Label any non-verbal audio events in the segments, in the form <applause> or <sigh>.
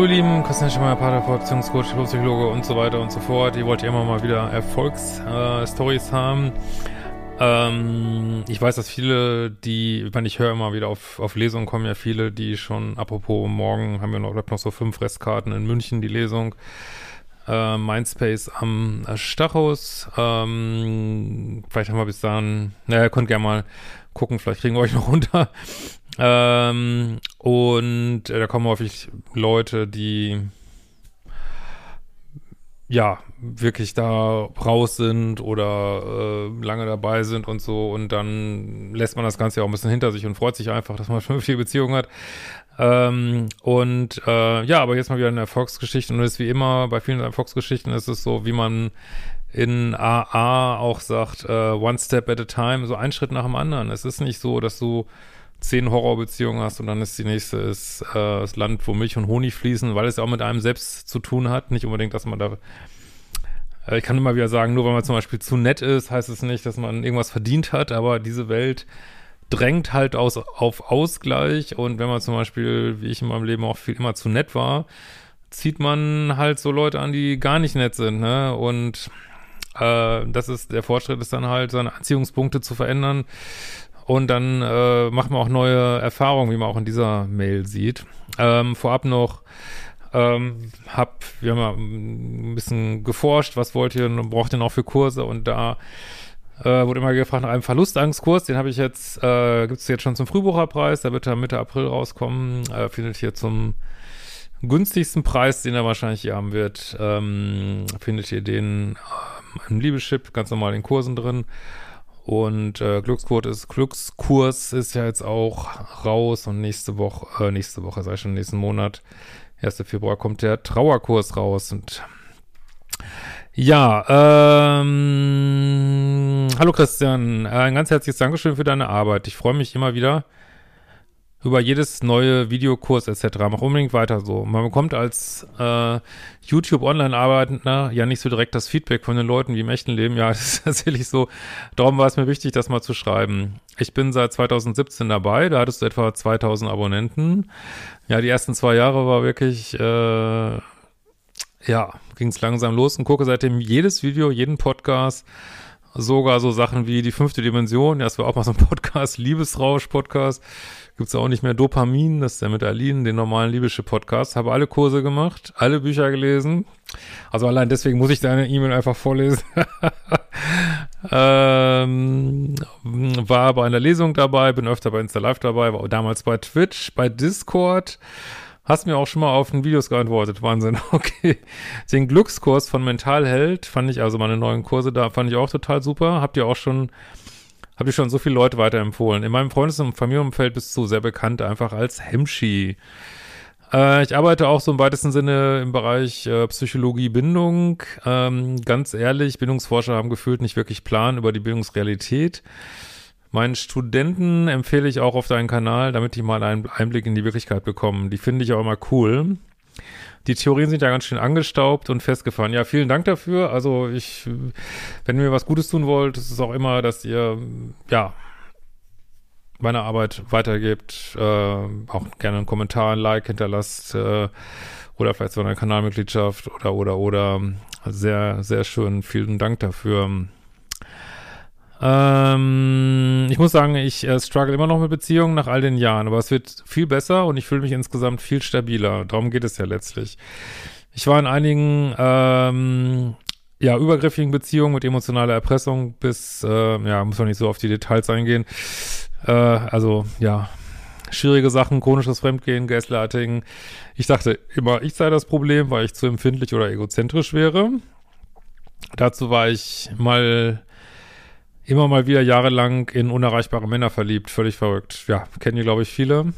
Hallo ihr Lieben, Christian Schemmer, Paterport, Beziehungscoach, Psychologe und so weiter und so fort. Ihr wollt ja immer mal wieder Erfolgsstories äh, haben. Ähm, ich weiß, dass viele, die, meine, ich höre immer wieder auf, auf Lesungen kommen ja viele, die schon, apropos morgen haben wir noch, noch so fünf Restkarten in München, die Lesung. Äh, Mindspace am Stachus. Ähm, vielleicht haben wir bis dahin, naja, könnt gerne mal gucken, vielleicht kriegen wir euch noch runter. Ähm, und äh, da kommen häufig Leute, die ja, wirklich da raus sind oder äh, lange dabei sind und so und dann lässt man das Ganze ja auch ein bisschen hinter sich und freut sich einfach, dass man <laughs> schon viele Beziehungen hat. Ähm, und äh, ja, aber jetzt mal wieder eine Erfolgsgeschichte und es ist wie immer, bei vielen Erfolgsgeschichten ist es so, wie man in AA auch sagt, äh, one step at a time, so ein Schritt nach dem anderen. Es ist nicht so, dass du zehn Horrorbeziehungen hast und dann ist die nächste ist äh, das Land, wo Milch und Honig fließen, weil es ja auch mit einem selbst zu tun hat. Nicht unbedingt, dass man da äh, ich kann immer wieder sagen, nur weil man zum Beispiel zu nett ist, heißt es nicht, dass man irgendwas verdient hat, aber diese Welt drängt halt aus, auf Ausgleich und wenn man zum Beispiel, wie ich in meinem Leben auch viel immer zu nett war, zieht man halt so Leute an, die gar nicht nett sind, ne? Und äh, das ist, der Fortschritt ist dann halt, seine Anziehungspunkte zu verändern, und dann äh, machen wir auch neue Erfahrungen, wie man auch in dieser Mail sieht. Ähm, vorab noch, ähm, hab, wir haben ja ein bisschen geforscht, was wollt ihr, braucht ihr noch für Kurse und da äh, wurde immer gefragt nach einem Verlustangstkurs, den habe ich jetzt, äh, gibt es jetzt schon zum Frühbucherpreis, der wird ja Mitte April rauskommen, äh, findet ihr zum günstigsten Preis, den er wahrscheinlich hier haben wird, ähm, findet ihr den ähm, im Liebeschip, ganz normal in Kursen drin. Und äh, Glückskurs ist, Glückskurs ist ja jetzt auch raus und nächste Woche, äh, nächste Woche, sei schon nächsten Monat, 1. Februar, kommt der Trauerkurs raus. Und ja, ähm, hallo Christian, ein ganz herzliches Dankeschön für deine Arbeit. Ich freue mich immer wieder, über jedes neue Videokurs etc. Mach unbedingt weiter so. Man bekommt als äh, YouTube-Online-Arbeitender ja nicht so direkt das Feedback von den Leuten wie im echten Leben. Ja, <laughs> das ist tatsächlich so. Darum war es mir wichtig, das mal zu schreiben. Ich bin seit 2017 dabei. Da hattest du etwa 2000 Abonnenten. Ja, die ersten zwei Jahre war wirklich, äh, ja, ging es langsam los und gucke seitdem jedes Video, jeden Podcast sogar so Sachen wie die fünfte Dimension, ja, das war auch mal so ein Podcast, Liebesrausch-Podcast, gibt's auch nicht mehr Dopamin, das ist der mit Aline, den normalen libysche Podcast. Habe alle Kurse gemacht, alle Bücher gelesen. Also allein deswegen muss ich deine E-Mail einfach vorlesen. <laughs> ähm, war bei einer Lesung dabei, bin öfter bei Insta Live dabei, war damals bei Twitch, bei Discord. Hast mir auch schon mal auf den Videos geantwortet. Wahnsinn. <laughs> Okay. Den Glückskurs von Mentalheld fand ich, also meine neuen Kurse da, fand ich auch total super. Habt ihr auch schon habe ich schon so viele Leute weiterempfohlen. In meinem Freundes- und Familienumfeld bist du sehr bekannt, einfach als Hemschi. Äh, ich arbeite auch so im weitesten Sinne im Bereich äh, Psychologie, Bindung. Ähm, ganz ehrlich, Bildungsforscher haben gefühlt nicht wirklich Plan über die Bildungsrealität. Meinen Studenten empfehle ich auch auf deinen Kanal, damit die mal einen Einblick in die Wirklichkeit bekommen. Die finde ich auch immer cool. Die Theorien sind ja ganz schön angestaubt und festgefahren. Ja, vielen Dank dafür. Also ich, wenn ihr mir was Gutes tun wollt, ist es auch immer, dass ihr, ja, meine Arbeit weitergebt, äh, auch gerne einen Kommentar, ein Like hinterlasst, äh, oder vielleicht so eine Kanalmitgliedschaft oder, oder, oder. Sehr, sehr schön. Vielen Dank dafür. Ähm, ich muss sagen, ich äh, struggle immer noch mit Beziehungen nach all den Jahren, aber es wird viel besser und ich fühle mich insgesamt viel stabiler. Darum geht es ja letztlich. Ich war in einigen ähm, ja, übergriffigen Beziehungen mit emotionaler Erpressung bis, äh, ja, muss man nicht so auf die Details eingehen. Äh, also, ja, schwierige Sachen, chronisches Fremdgehen, Gaslighting. Ich dachte immer, ich sei das Problem, weil ich zu empfindlich oder egozentrisch wäre. Dazu war ich mal immer mal wieder jahrelang in unerreichbare Männer verliebt. Völlig verrückt. Ja, kennen die, glaube ich, viele.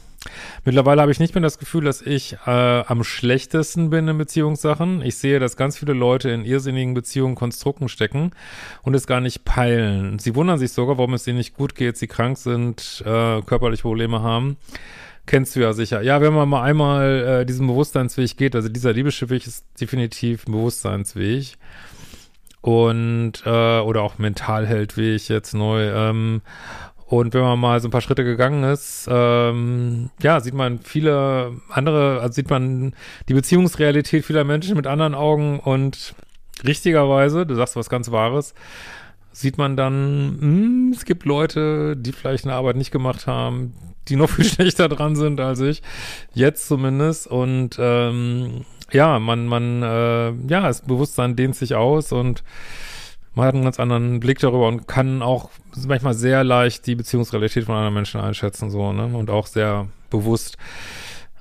Mittlerweile habe ich nicht mehr das Gefühl, dass ich äh, am schlechtesten bin in Beziehungssachen. Ich sehe, dass ganz viele Leute in irrsinnigen Beziehungen, Konstrukten stecken und es gar nicht peilen. Sie wundern sich sogar, warum es ihnen nicht gut geht, sie krank sind, äh, körperliche Probleme haben. Kennst du ja sicher. Ja, wenn man mal einmal äh, diesen Bewusstseinsweg geht, also dieser Liebeschiffweg ist definitiv ein Bewusstseinsweg und äh, oder auch Mentalheldweg jetzt neu. Ähm, und wenn man mal so ein paar Schritte gegangen ist, ähm, ja, sieht man viele andere, also sieht man die Beziehungsrealität vieler Menschen mit anderen Augen und richtigerweise, du sagst was ganz Wahres, sieht man dann, mh, hm, es gibt Leute, die vielleicht eine Arbeit nicht gemacht haben, die noch <laughs> viel schlechter dran sind als ich, jetzt zumindest. Und ähm, ja, man, man, äh, ja, das Bewusstsein dehnt sich aus und man hat einen ganz anderen Blick darüber und kann auch manchmal sehr leicht die Beziehungsrealität von anderen Menschen einschätzen, so, ne? Und auch sehr bewusst.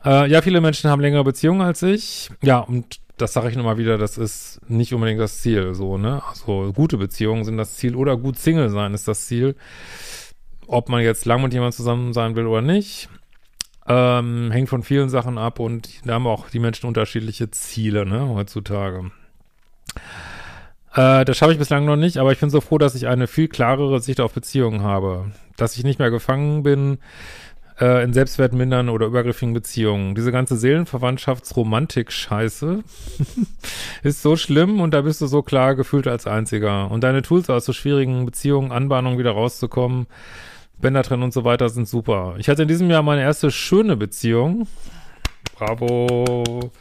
Äh, ja, viele Menschen haben längere Beziehungen als ich. Ja, und das sage ich nochmal wieder, das ist nicht unbedingt das Ziel, so, ne? Also gute Beziehungen sind das Ziel oder gut Single sein ist das Ziel. Ob man jetzt lang mit jemandem zusammen sein will oder nicht, ähm, hängt von vielen Sachen ab und da haben auch die Menschen unterschiedliche Ziele, ne, heutzutage. Äh, das schaffe ich bislang noch nicht, aber ich bin so froh, dass ich eine viel klarere Sicht auf Beziehungen habe. Dass ich nicht mehr gefangen bin äh, in Selbstwertmindern oder übergriffigen Beziehungen. Diese ganze Seelenverwandtschaftsromantik-Scheiße <laughs> ist so schlimm und da bist du so klar gefühlt als Einziger. Und deine Tools aus so schwierigen Beziehungen, Anbahnungen wieder rauszukommen, Bänder trennen und so weiter sind super. Ich hatte in diesem Jahr meine erste schöne Beziehung. Bravo.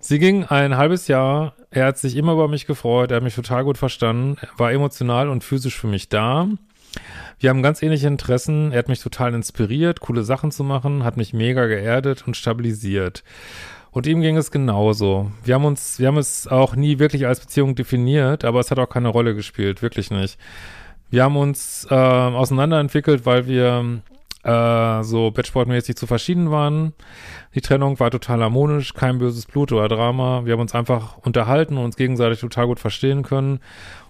Sie ging ein halbes Jahr. Er hat sich immer über mich gefreut. Er hat mich total gut verstanden. Er war emotional und physisch für mich da. Wir haben ganz ähnliche Interessen. Er hat mich total inspiriert, coole Sachen zu machen, hat mich mega geerdet und stabilisiert. Und ihm ging es genauso. Wir haben uns, wir haben es auch nie wirklich als Beziehung definiert, aber es hat auch keine Rolle gespielt, wirklich nicht. Wir haben uns äh, auseinanderentwickelt, weil wir äh, so Bettsportmäßig zu verschieden waren. Die Trennung war total harmonisch, kein böses Blut oder Drama. Wir haben uns einfach unterhalten und uns gegenseitig total gut verstehen können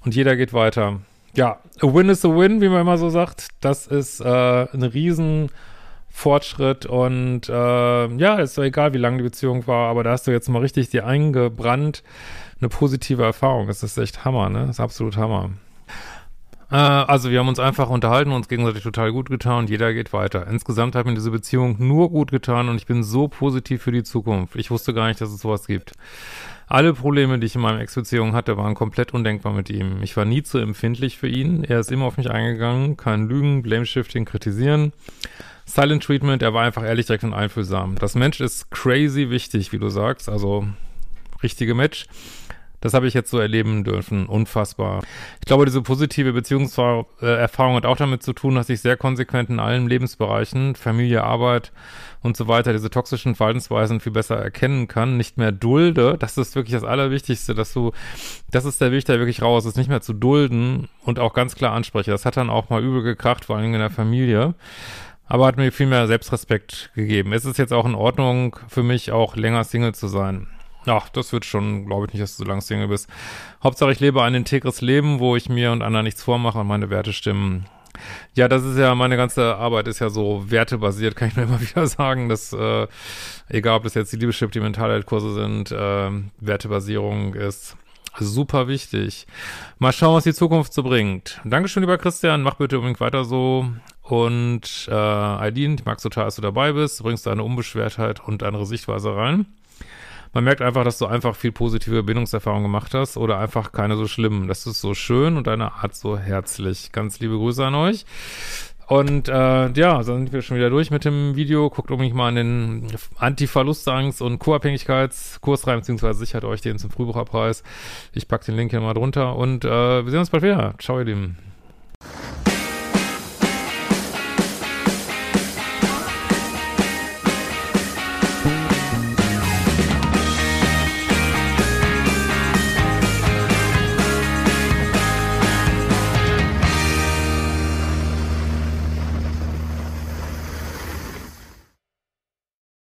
und jeder geht weiter. Ja, a win is a win, wie man immer so sagt. Das ist äh, ein riesen Fortschritt und äh, ja, ist doch egal, wie lange die Beziehung war, aber da hast du jetzt mal richtig dir eingebrannt, eine positive Erfahrung. Das ist echt Hammer, ne? Das ist absolut Hammer. Äh, also wir haben uns einfach unterhalten, uns gegenseitig total gut getan und jeder geht weiter. Insgesamt hat mir diese Beziehung nur gut getan und ich bin so positiv für die Zukunft. Ich wusste gar nicht, dass es sowas gibt. Alle Probleme, die ich in meiner Ex-Beziehung hatte, waren komplett undenkbar mit ihm. Ich war nie zu empfindlich für ihn. Er ist immer auf mich eingegangen. Kein Lügen, Blame-Shifting, kritisieren. Silent Treatment, er war einfach ehrlich, direkt und einfühlsam. Das Mensch ist crazy wichtig, wie du sagst. Also richtige Match. Das habe ich jetzt so erleben dürfen. Unfassbar. Ich glaube, diese positive Beziehungserfahrung hat auch damit zu tun, dass ich sehr konsequent in allen Lebensbereichen, Familie, Arbeit und so weiter, diese toxischen Verhaltensweisen viel besser erkennen kann, nicht mehr dulde. Das ist wirklich das Allerwichtigste, dass du, das ist der Weg, der wirklich raus ist, nicht mehr zu dulden und auch ganz klar anspreche. Das hat dann auch mal übel gekracht, vor allem in der Familie aber hat mir viel mehr Selbstrespekt gegeben. Es ist jetzt auch in Ordnung für mich, auch länger Single zu sein. Ach, das wird schon, glaube ich nicht, dass du so lange Single bist. Hauptsache, ich lebe ein integres Leben, wo ich mir und anderen nichts vormache und meine Werte stimmen. Ja, das ist ja, meine ganze Arbeit ist ja so wertebasiert, kann ich nur <laughs> immer wieder sagen, dass, äh, egal ob das jetzt die Liebeschip, die Mentalheilkurse sind, äh, Wertebasierung ist super wichtig. Mal schauen, was die Zukunft so bringt. Dankeschön, lieber Christian, mach bitte unbedingt weiter so. Und äh, Aidin, ich mag total, dass du dabei bist, du bringst deine Unbeschwertheit und andere Sichtweise rein. Man merkt einfach, dass du einfach viel positive Bindungserfahrung gemacht hast oder einfach keine so schlimmen. Das ist so schön und deine Art so herzlich. Ganz liebe Grüße an euch. Und äh, ja, dann sind wir schon wieder durch mit dem Video. Guckt unbedingt mal an den Anti-Verlustangst- und Co-Abhängigkeitskurs rein, beziehungsweise sichert euch den zum Frühbucherpreis. Ich packe den Link hier mal drunter und äh, wir sehen uns bald wieder. Ciao, ihr Lieben.